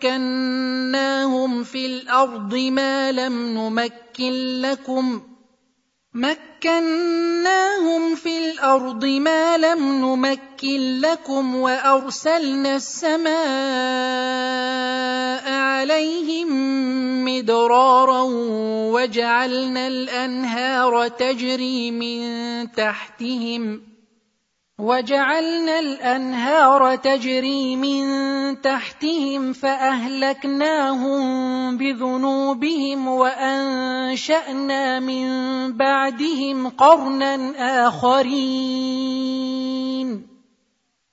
مكناهم في الأرض ما لم نمكن لكم مكناهم في الأرض ما لم نمكن لكم وأرسلنا السماء عليهم مدرارا وجعلنا الأنهار تجري من تحتهم وجعلنا الأنهار تجري من تحتهم فأهلكناهم بذنوبهم وأنشأنا من بعدهم قرنا آخرين.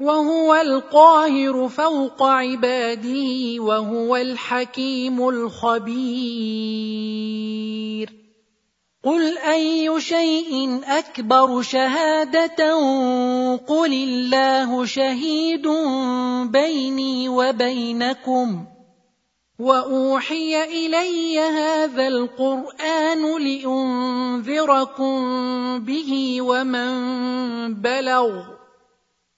وهو القاهر فوق عباده وهو الحكيم الخبير. قل أي شيء أكبر شهادة؟ قل الله شهيد بيني وبينكم. وأوحي إلي هذا القرآن لأنذركم به ومن بلغ.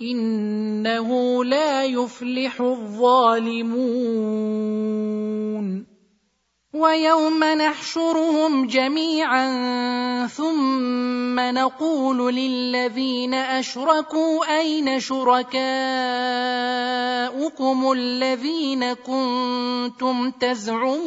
إنه لا يفلح الظالمون. ويوم نحشرهم جميعا ثم نقول للذين أشركوا أين شركاؤكم الذين كنتم تزعمون؟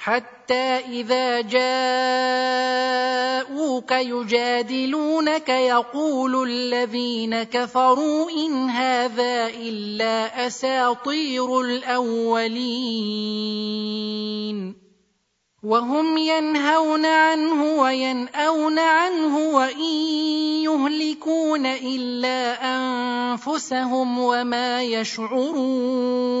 حتى إذا جاءوك يجادلونك يقول الذين كفروا إن هذا إلا أساطير الأولين. وهم ينهون عنه وينأون عنه وإن يهلكون إلا أنفسهم وما يشعرون.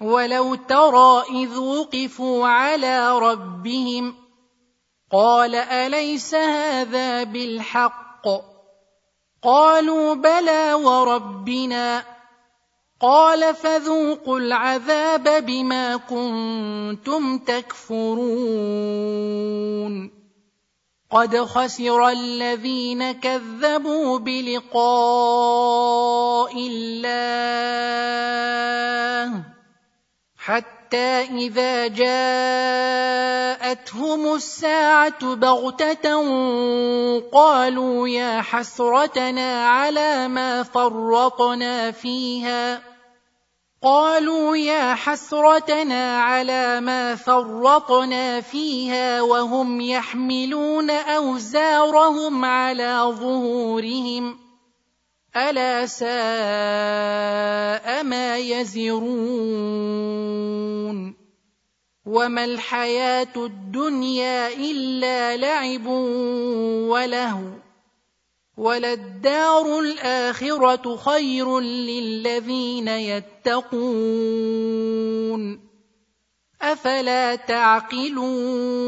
ولو ترى اذ وقفوا على ربهم قال اليس هذا بالحق قالوا بلى وربنا قال فذوقوا العذاب بما كنتم تكفرون قد خسر الذين كذبوا بلقاء الله حتى إذا جاءتهم الساعة بغتة قالوا يا حسرتنا على ما فرطنا فيها. قالوا يا حسرتنا على ما فرطنا فيها وهم يحملون أوزارهم على ظهورهم. ألا ساء ما يزرون وما الحياة الدنيا إلا لعب ولهو وللدار الآخرة خير للذين يتقون أفلا تعقلون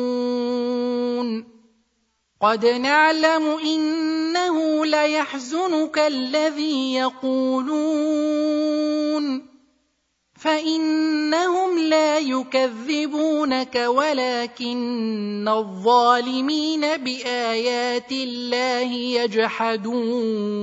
قد نعلم انه ليحزنك الذي يقولون فانهم لا يكذبونك ولكن الظالمين بايات الله يجحدون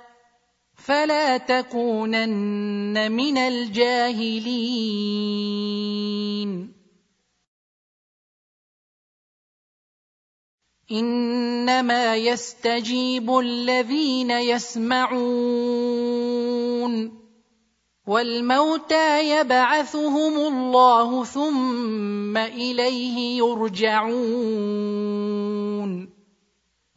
فلا تكونن من الجاهلين. إنما يستجيب الذين يسمعون. والموتى يبعثهم الله ثم إليه يرجعون.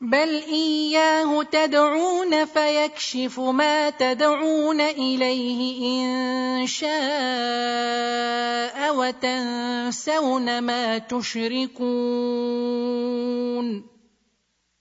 بل اياه تدعون فيكشف ما تدعون اليه ان شاء وتنسون ما تشركون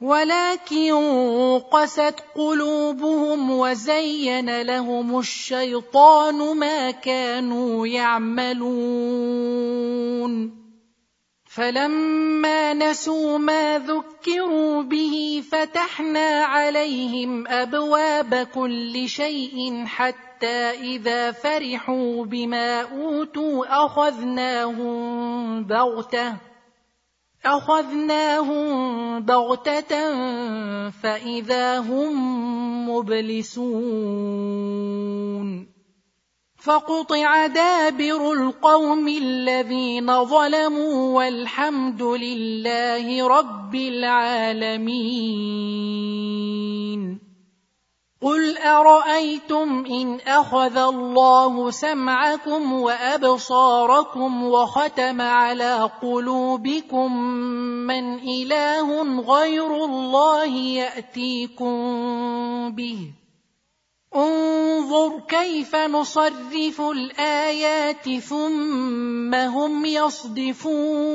ولكن قست قلوبهم وزين لهم الشيطان ما كانوا يعملون. فلما نسوا ما ذكروا به فتحنا عليهم أبواب كل شيء حتى إذا فرحوا بما أوتوا أخذناهم بغتة. أخذناهم بغتة فإذا هم مبلسون. فقطع دابر القوم الذين ظلموا والحمد لله رب العالمين. قل ارايتم ان اخذ الله سمعكم وابصاركم وختم على قلوبكم من اله غير الله ياتيكم به انظر كيف نصرف الايات ثم هم يصدفون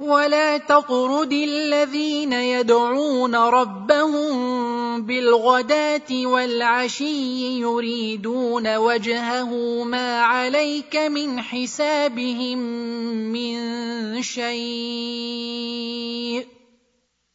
ولا تطرد الذين يدعون ربهم بالغداة والعشي يريدون وجهه ما عليك من حسابهم من شيء.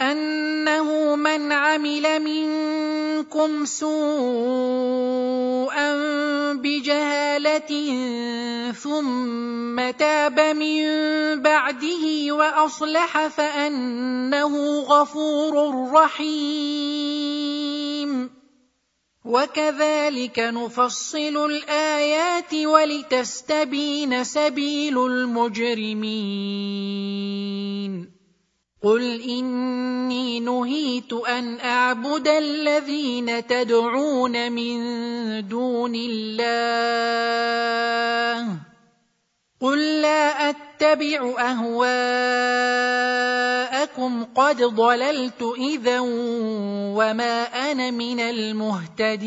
أنه من عمل منكم سوءا بجهالة ثم تاب من بعده وأصلح فأنه غفور رحيم. وكذلك نفصل الآيات ولتستبين سبيل المجرمين. قل اني نهيت ان اعبد الذين تدعون من دون الله قل لا اتبع اهواءكم قد ضللت اذا وما أنا من المهتدين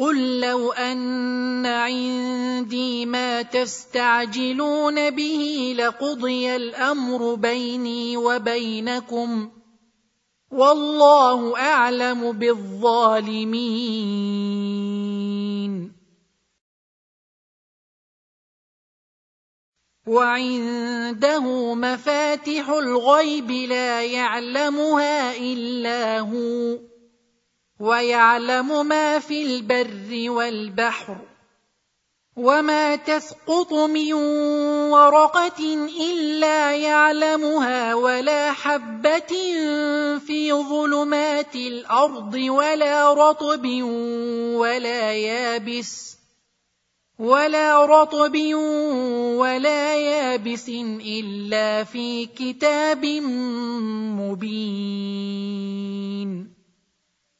قل لو ان عندي ما تستعجلون به لقضي الامر بيني وبينكم والله اعلم بالظالمين. وعنده مفاتح الغيب لا يعلمها الا هو ويعلم ما في البر والبحر وما تسقط من ورقة إلا يعلمها ولا حبة في ظلمات الأرض ولا رطب ولا يابس ولا رطب ولا يابس إلا في كتاب مبين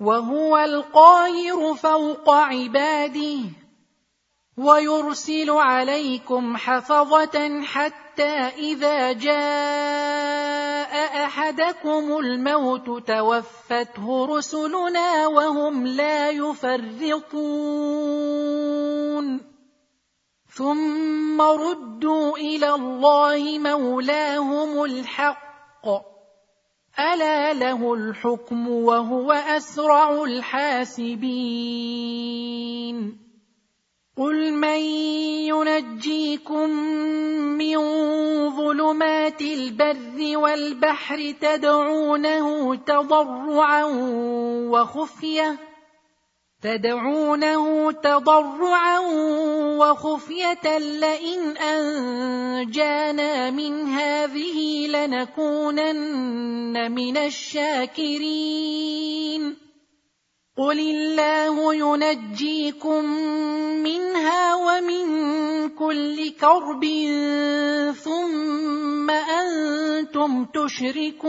وهو القاهر فوق عباده ويرسل عليكم حفظة حتى إذا جاء أحدكم الموت توفته رسلنا وهم لا يفرطون. ثم ردوا إلى الله مولاهم الحق. ألا له الحكم وهو أسرع الحاسبين. قل من ينجيكم من ظلمات البر والبحر تدعونه تضرعا وخفية تدعونه تضرعا وخفية لئن أنجانا من هذه لنكونن من الشاكرين. قل الله ينجيكم منها ومن كل كرب ثم أنتم تشركون.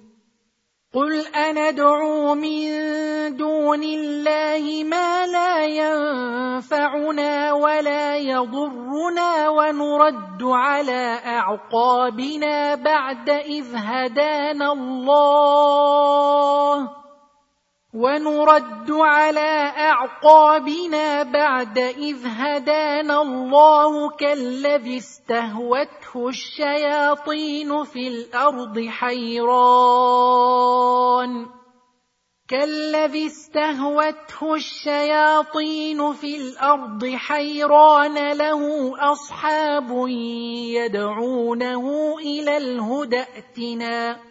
قل اندعو من دون الله ما لا ينفعنا ولا يضرنا ونرد على اعقابنا بعد اذ هدانا الله ونرد على أعقابنا بعد إذ هدانا الله كالذي استهوته الشياطين في الأرض حيران. كالذي استهوته الشياطين في الأرض حيران له أصحاب يدعونه إلى الهدى ائتنا.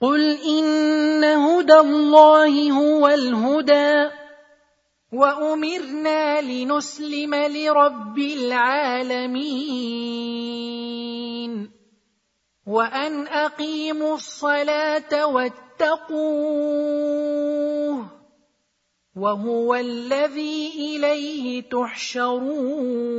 قل ان هدى الله هو الهدى وامرنا لنسلم لرب العالمين وان اقيموا الصلاه واتقوه وهو الذي اليه تحشرون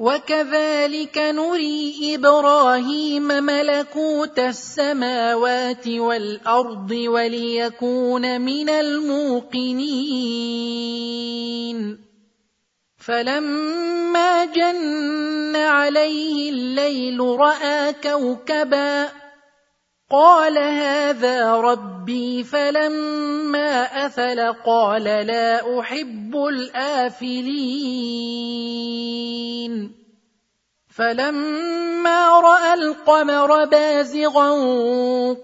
وكذلك نري إبراهيم ملكوت السماوات والأرض وليكون من الموقنين. فلما جن عليه الليل رأى كوكبا قال هذا ربي فلما افل قال لا أحب الآفلين. فلما رأى القمر بازغا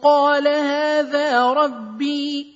قال هذا ربي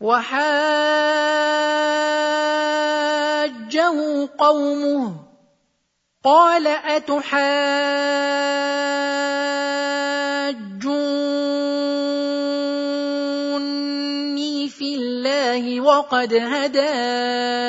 وحاجه قومه قال أتحاجوني في الله وقد هدان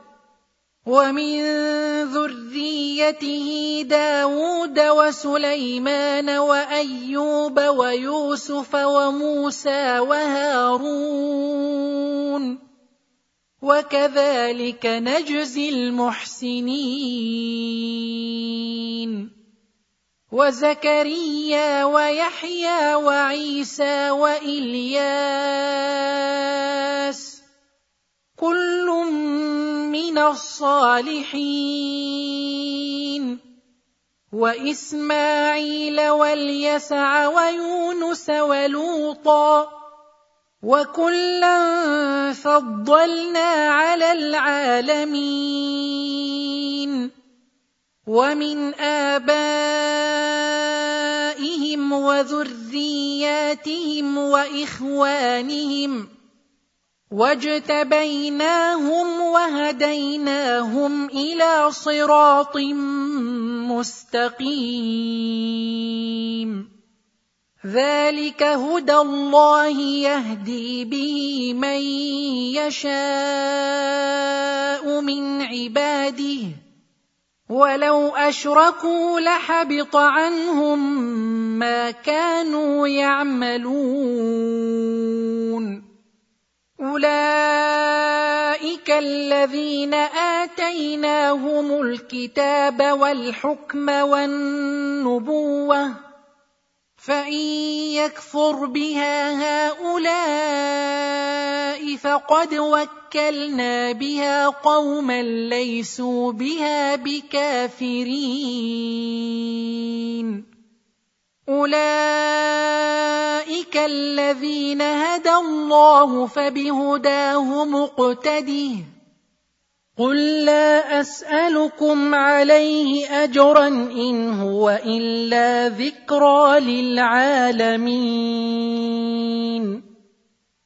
ومن ذريته داود وسليمان وأيوب ويوسف وموسى وهارون وكذلك نجزي المحسنين وزكريا ويحيى وعيسى وإلياس كل من الصالحين. وإسماعيل واليسع ويونس ولوطا وكلا فضلنا على العالمين. ومن آبائهم وذرياتهم وإخوانهم واجتبيناهم وهديناهم إلى صراط مستقيم. ذلك هدى الله يهدي به من يشاء من عباده. ولو اشركوا لحبط عنهم ما كانوا يعملون. أولئك الذين آتيناهم الكتاب والحكم والنبوة فإن يكفر بها هؤلاء فقد وكلنا بها قوما ليسوا بها بكافرين. اولئك الذين هدى الله فبهداه مقتده قل لا اسالكم عليه اجرا ان هو الا ذكرى للعالمين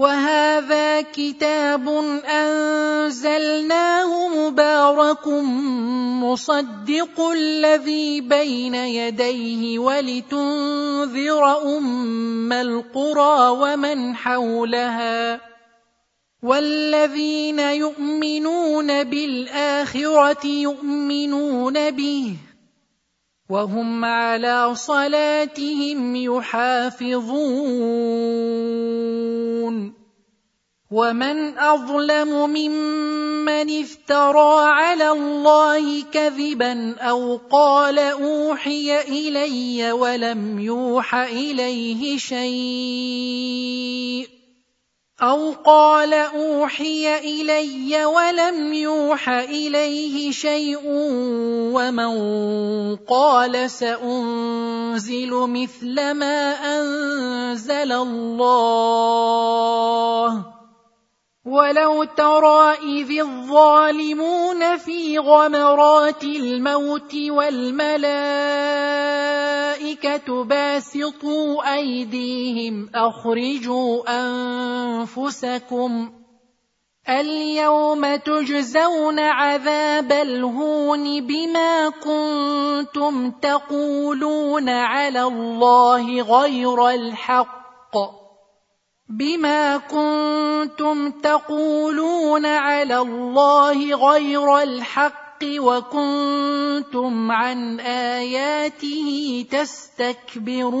وهذا كتاب أنزلناه مبارك مصدق الذي بين يديه ولتنذر أم القرى ومن حولها والذين يؤمنون بالآخرة يؤمنون به وهم على صلاتهم يحافظون. ومن أظلم ممن افترى على الله كذبا أو قال أوحي إلي ولم يوح إليه شيء. أو قال اوحي الي ولم يوح اليه شيء ومن قال سانزل مثل ما انزل الله ولو ترى اذ الظالمون في غمرات الموت والملائكه باسطوا ايديهم اخرجوا انفسكم اليوم تجزون عذاب الهون بما كنتم تقولون على الله غير الحق بما كنتم تقولون على الله غير الحق وكنتم عن اياته تستكبرون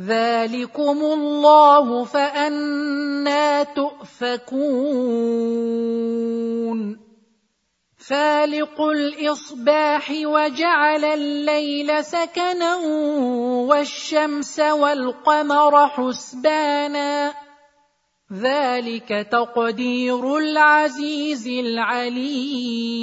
ذلكم الله فأنا تؤفكون فالق الإصباح وجعل الليل سكنا والشمس والقمر حسبانا ذلك تقدير العزيز العليم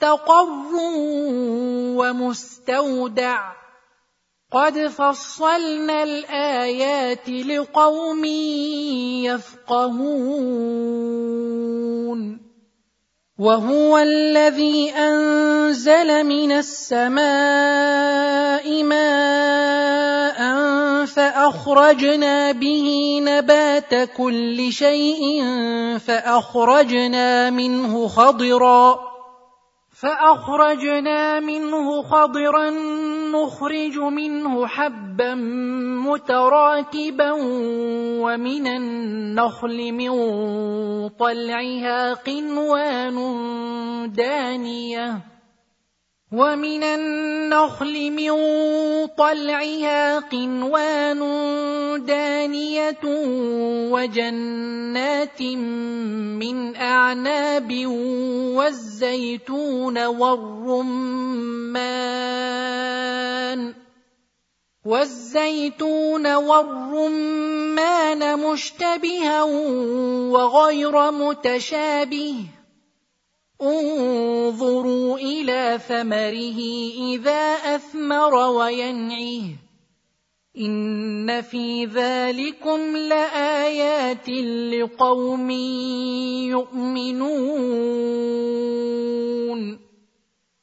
فمستقر ومستودع. قد فصلنا الآيات لقوم يفقهون. وهو الذي أنزل من السماء ماء فأخرجنا به نبات كل شيء فأخرجنا منه خضرا. فأخرجنا منه خضرا نخرج منه حبا متراكبا ومن النخل من طلعها قنوان دانية. ومن النخل من طلعها قنوان دانية وجنات من أعناب والزيتون والرمان والزيتون والرمان مشتبها وغير متشابه انظروا إلى ثمره إذا أثمر وينعه إن في ذلكم لآيات لقوم يؤمنون.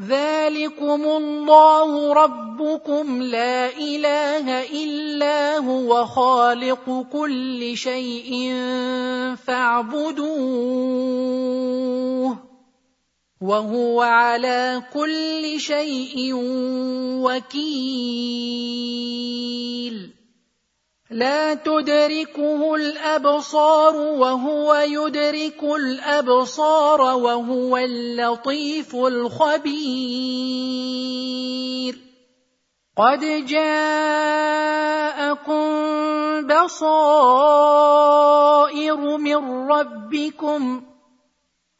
ذلكم الله ربكم لا اله الا هو خالق كل شيء فاعبدوه وهو على كل شيء وكيل لا تدركه الأبصار وهو يدرك الأبصار وهو اللطيف الخبير. قد جاءكم بصائر من ربكم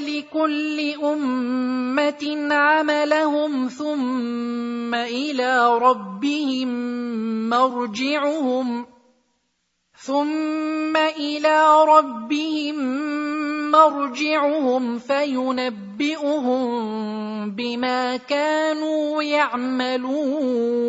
لكل امه عملهم ثم إلى ربهم مرجعهم ثم إلى ربهم مرجعهم فينبئهم بما كانوا يعملون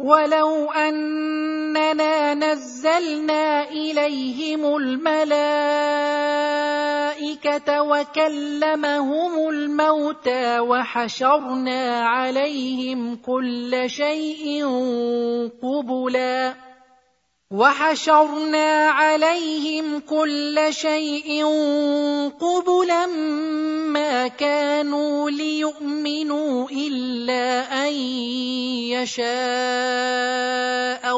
ولو اننا نزلنا اليهم الملائكه وكلمهم الموتى وحشرنا عليهم كل شيء قبلا وحشرنا عليهم كل شيء قبلا ما كانوا ليؤمنوا إلا أن يشاء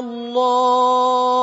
الله.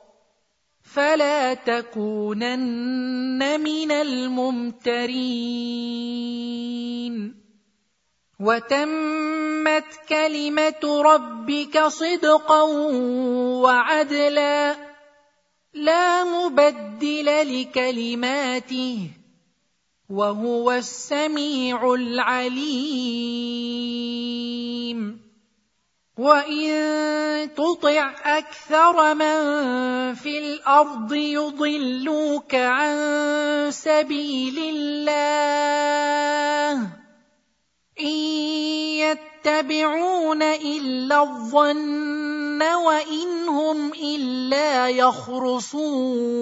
فلا تكونن من الممترين. وتمت كلمة ربك صدقا وعدلا. لا مبدل لكلماته. وهو السميع العليم. وان تطع أكثر من في الأرض يضلوك عن سبيل الله ان يتبعون الا الظن وان هم الا يخرصون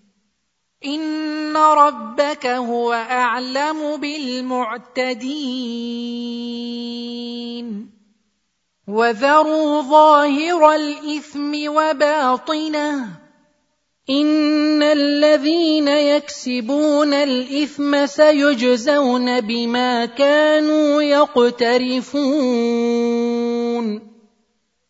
ان ربك هو اعلم بالمعتدين وذروا ظاهر الاثم وباطنه ان الذين يكسبون الاثم سيجزون بما كانوا يقترفون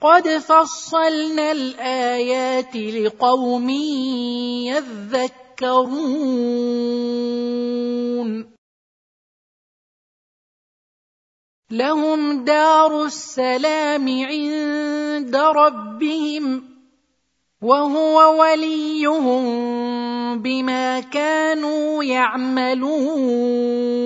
قد فصلنا الايات لقوم يذكرون لهم دار السلام عند ربهم وهو وليهم بما كانوا يعملون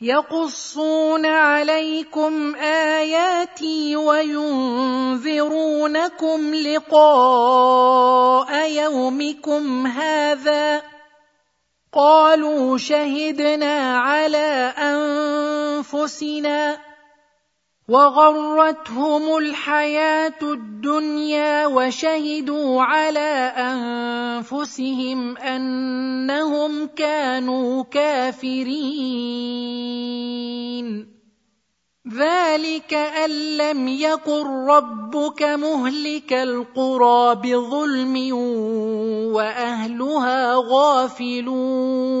يقصون عليكم آياتي وينذرونكم لقاء يومكم هذا قالوا شهدنا على أنفسنا وغرتهم الحياة الدنيا وشهدوا على أنفسهم أنهم كانوا كافرين. ذلك أن لم يكن ربك مهلك القرى بظلم وأهلها غافلون.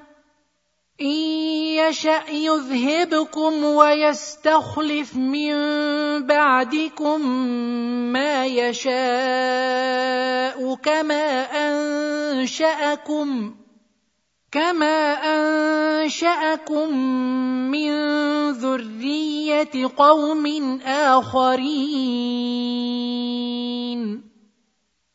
ان يشا يذهبكم ويستخلف من بعدكم ما يشاء كما انشاكم كما انشاكم من ذريه قوم اخرين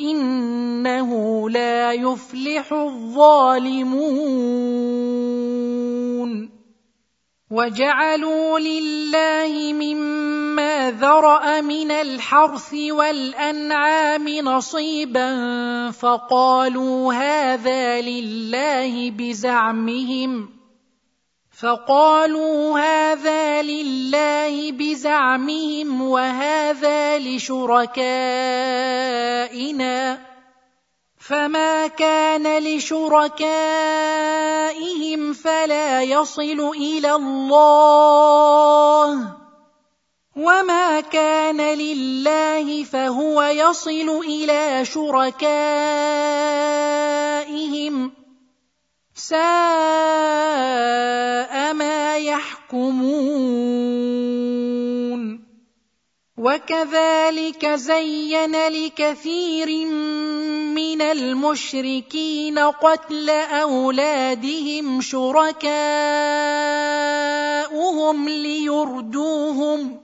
إنه لا يفلح الظالمون. وجعلوا لله مما ذرأ من الحرث والأنعام نصيبا فقالوا هذا لله بزعمهم. فقالوا هذا لله بزعمهم وهذا لشركائنا فما كان لشركائهم فلا يصل إلى الله وما كان لله فهو يصل إلى شركائهم ساء ما يحكمون. وكذلك زين لكثير من المشركين قتل أولادهم شركاؤهم ليردوهم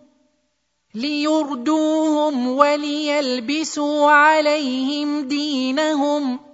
ليردوهم وليلبسوا عليهم دينهم.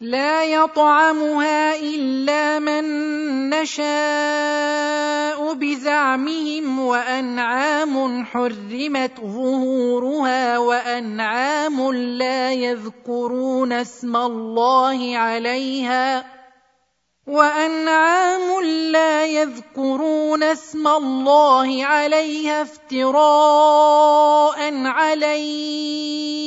لا يطعمها إلا من نشاء بزعمهم وأنعام حرمت ظهورها وأنعام لا يذكرون اسم الله عليها وأنعام لا يذكرون اسم الله عليها افتراء عليه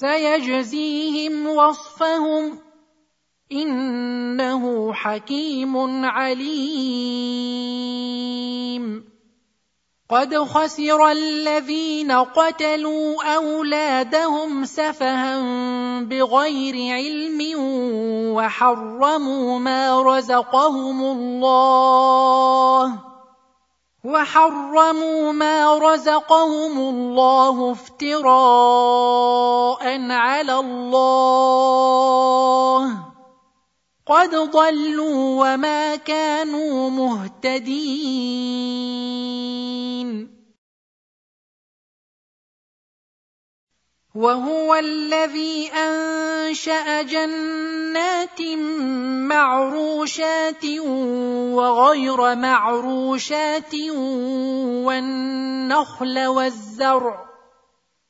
سيجزيهم وصفهم إنه حكيم عليم. قد خسر الذين قتلوا أولادهم سفها بغير علم وحرموا ما رزقهم الله وحرموا ما رزقهم الله افتراء على الله قد ضلوا وما كانوا مهتدين وهو الذي انشا جنات معروشات وغير معروشات والنخل والزرع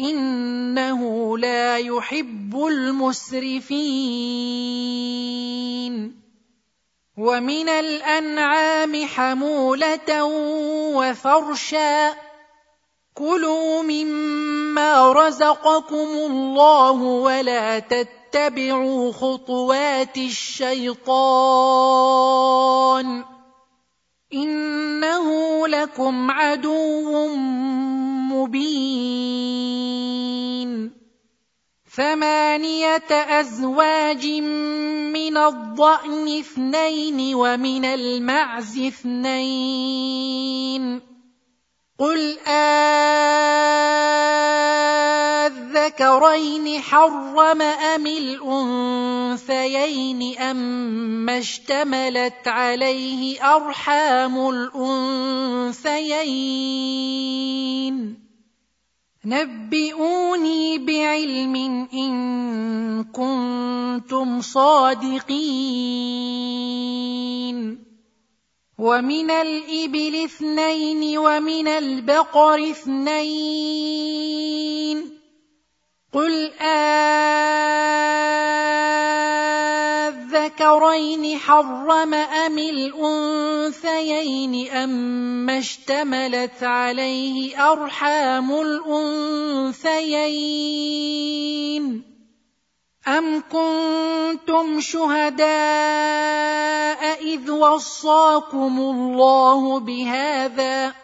إنه لا يحب المسرفين. ومن الأنعام حمولة وفرشا. كلوا مما رزقكم الله ولا تتبعوا خطوات الشيطان. إنه لكم عدو مبين. ثمانية أزواج من الضأن اثنين ومن المعز اثنين. قل آذكرين حرم أم الأنثيين اما اشتملت عليه أرحام الأنثيين. نبئوني بعلم إن كنتم صادقين. ومن الإبل اثنين ومن البقر اثنين. قل اذكرين حرم أم الأنثيين اما اشتملت عليه أرحام الأنثيين أم كنتم شهداء إذ وصاكم الله بهذا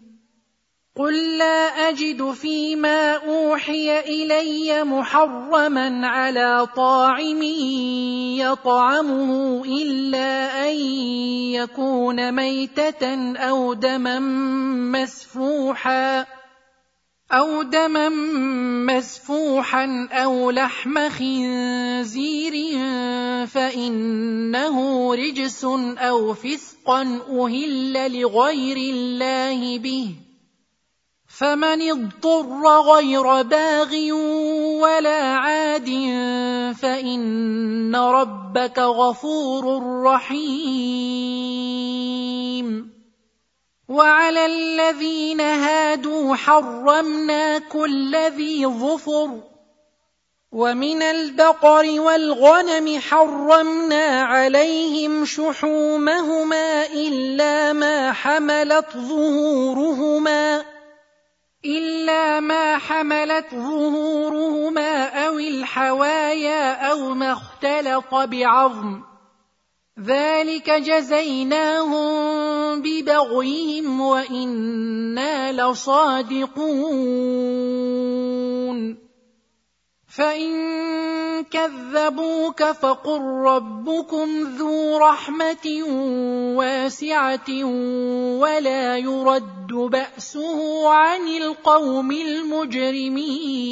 قل لا اجد فيما اوحي الي محرما على طاعم يطعمه الا ان يكون ميته أو دما مسفوحا أو دما مسفوحا أو لحم خنزير فإنه رجس أو فسقا أهل لغير الله به فمن اضطر غير باغ ولا عاد فإن ربك غفور رحيم. وعلى الذين هادوا حرمنا كل ذي ظفر. ومن البقر والغنم حرمنا عليهم شحومهما إلا ما حملت ظهورهما. إلا ما حملت ظهورهما أو الحوايا أو ما اختلط بعظم ذلك جزيناهم ببغيهم وإنا لصادقون فان كذبوك فقل ربكم ذو رحمه واسعه ولا يرد باسه عن القوم المجرمين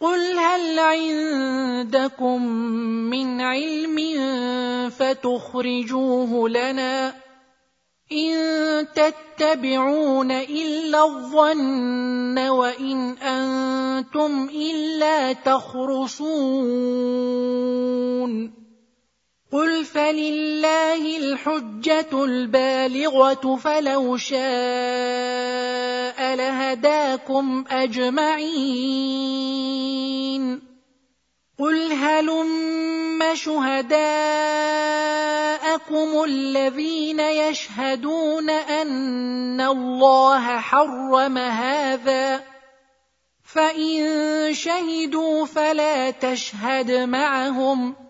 قل هل عندكم من علم فتخرجوه لنا ان تتبعون الا الظن وان أنتم الا تخرصون قل فلله الحجه البالغه فلو شاء لهداكم اجمعين قل هلم شهداءكم الذين يشهدون ان الله حرم هذا فان شهدوا فلا تشهد معهم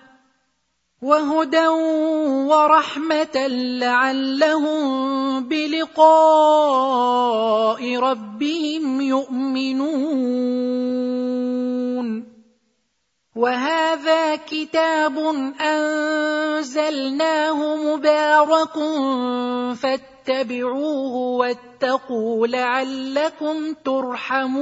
وهدى ورحمة لعلهم بلقاء ربهم يؤمنون. وهذا كتاب أنزلناه مبارك فاتبعوه واتقوا لعلكم ترحمون.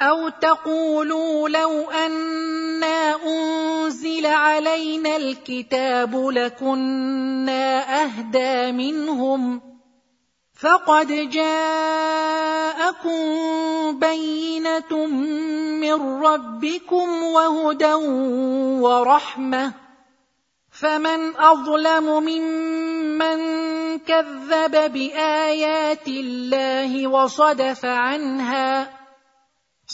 أو تقولوا لو أنا أنزل علينا الكتاب لكنا أهدى منهم فقد جاءكم بينة من ربكم وهدى ورحمة فمن أظلم ممن كذب بآيات الله وصدف عنها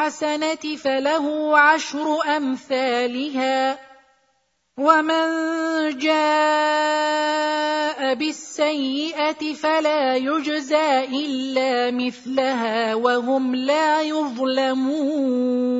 بالحسنه فله عشر أمثالها. ومن جاء بالسيئة فلا يجزى إلا مثلها وهم لا يظلمون.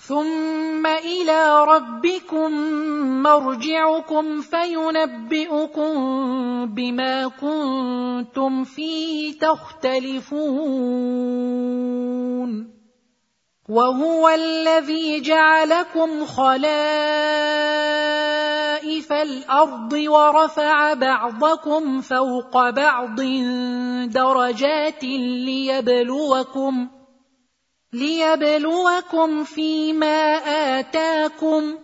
ثم إلى ربكم مرجعكم فينبئكم بما كنتم فيه تختلفون وهو الذي جعلكم خلائف الأرض ورفع بعضكم فوق بعض درجات ليبلوكم ليبلوكم فيما آتاكم.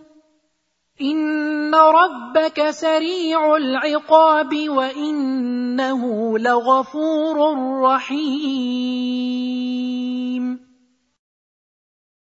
إن ربك سريع العقاب وإنه لغفور رحيم.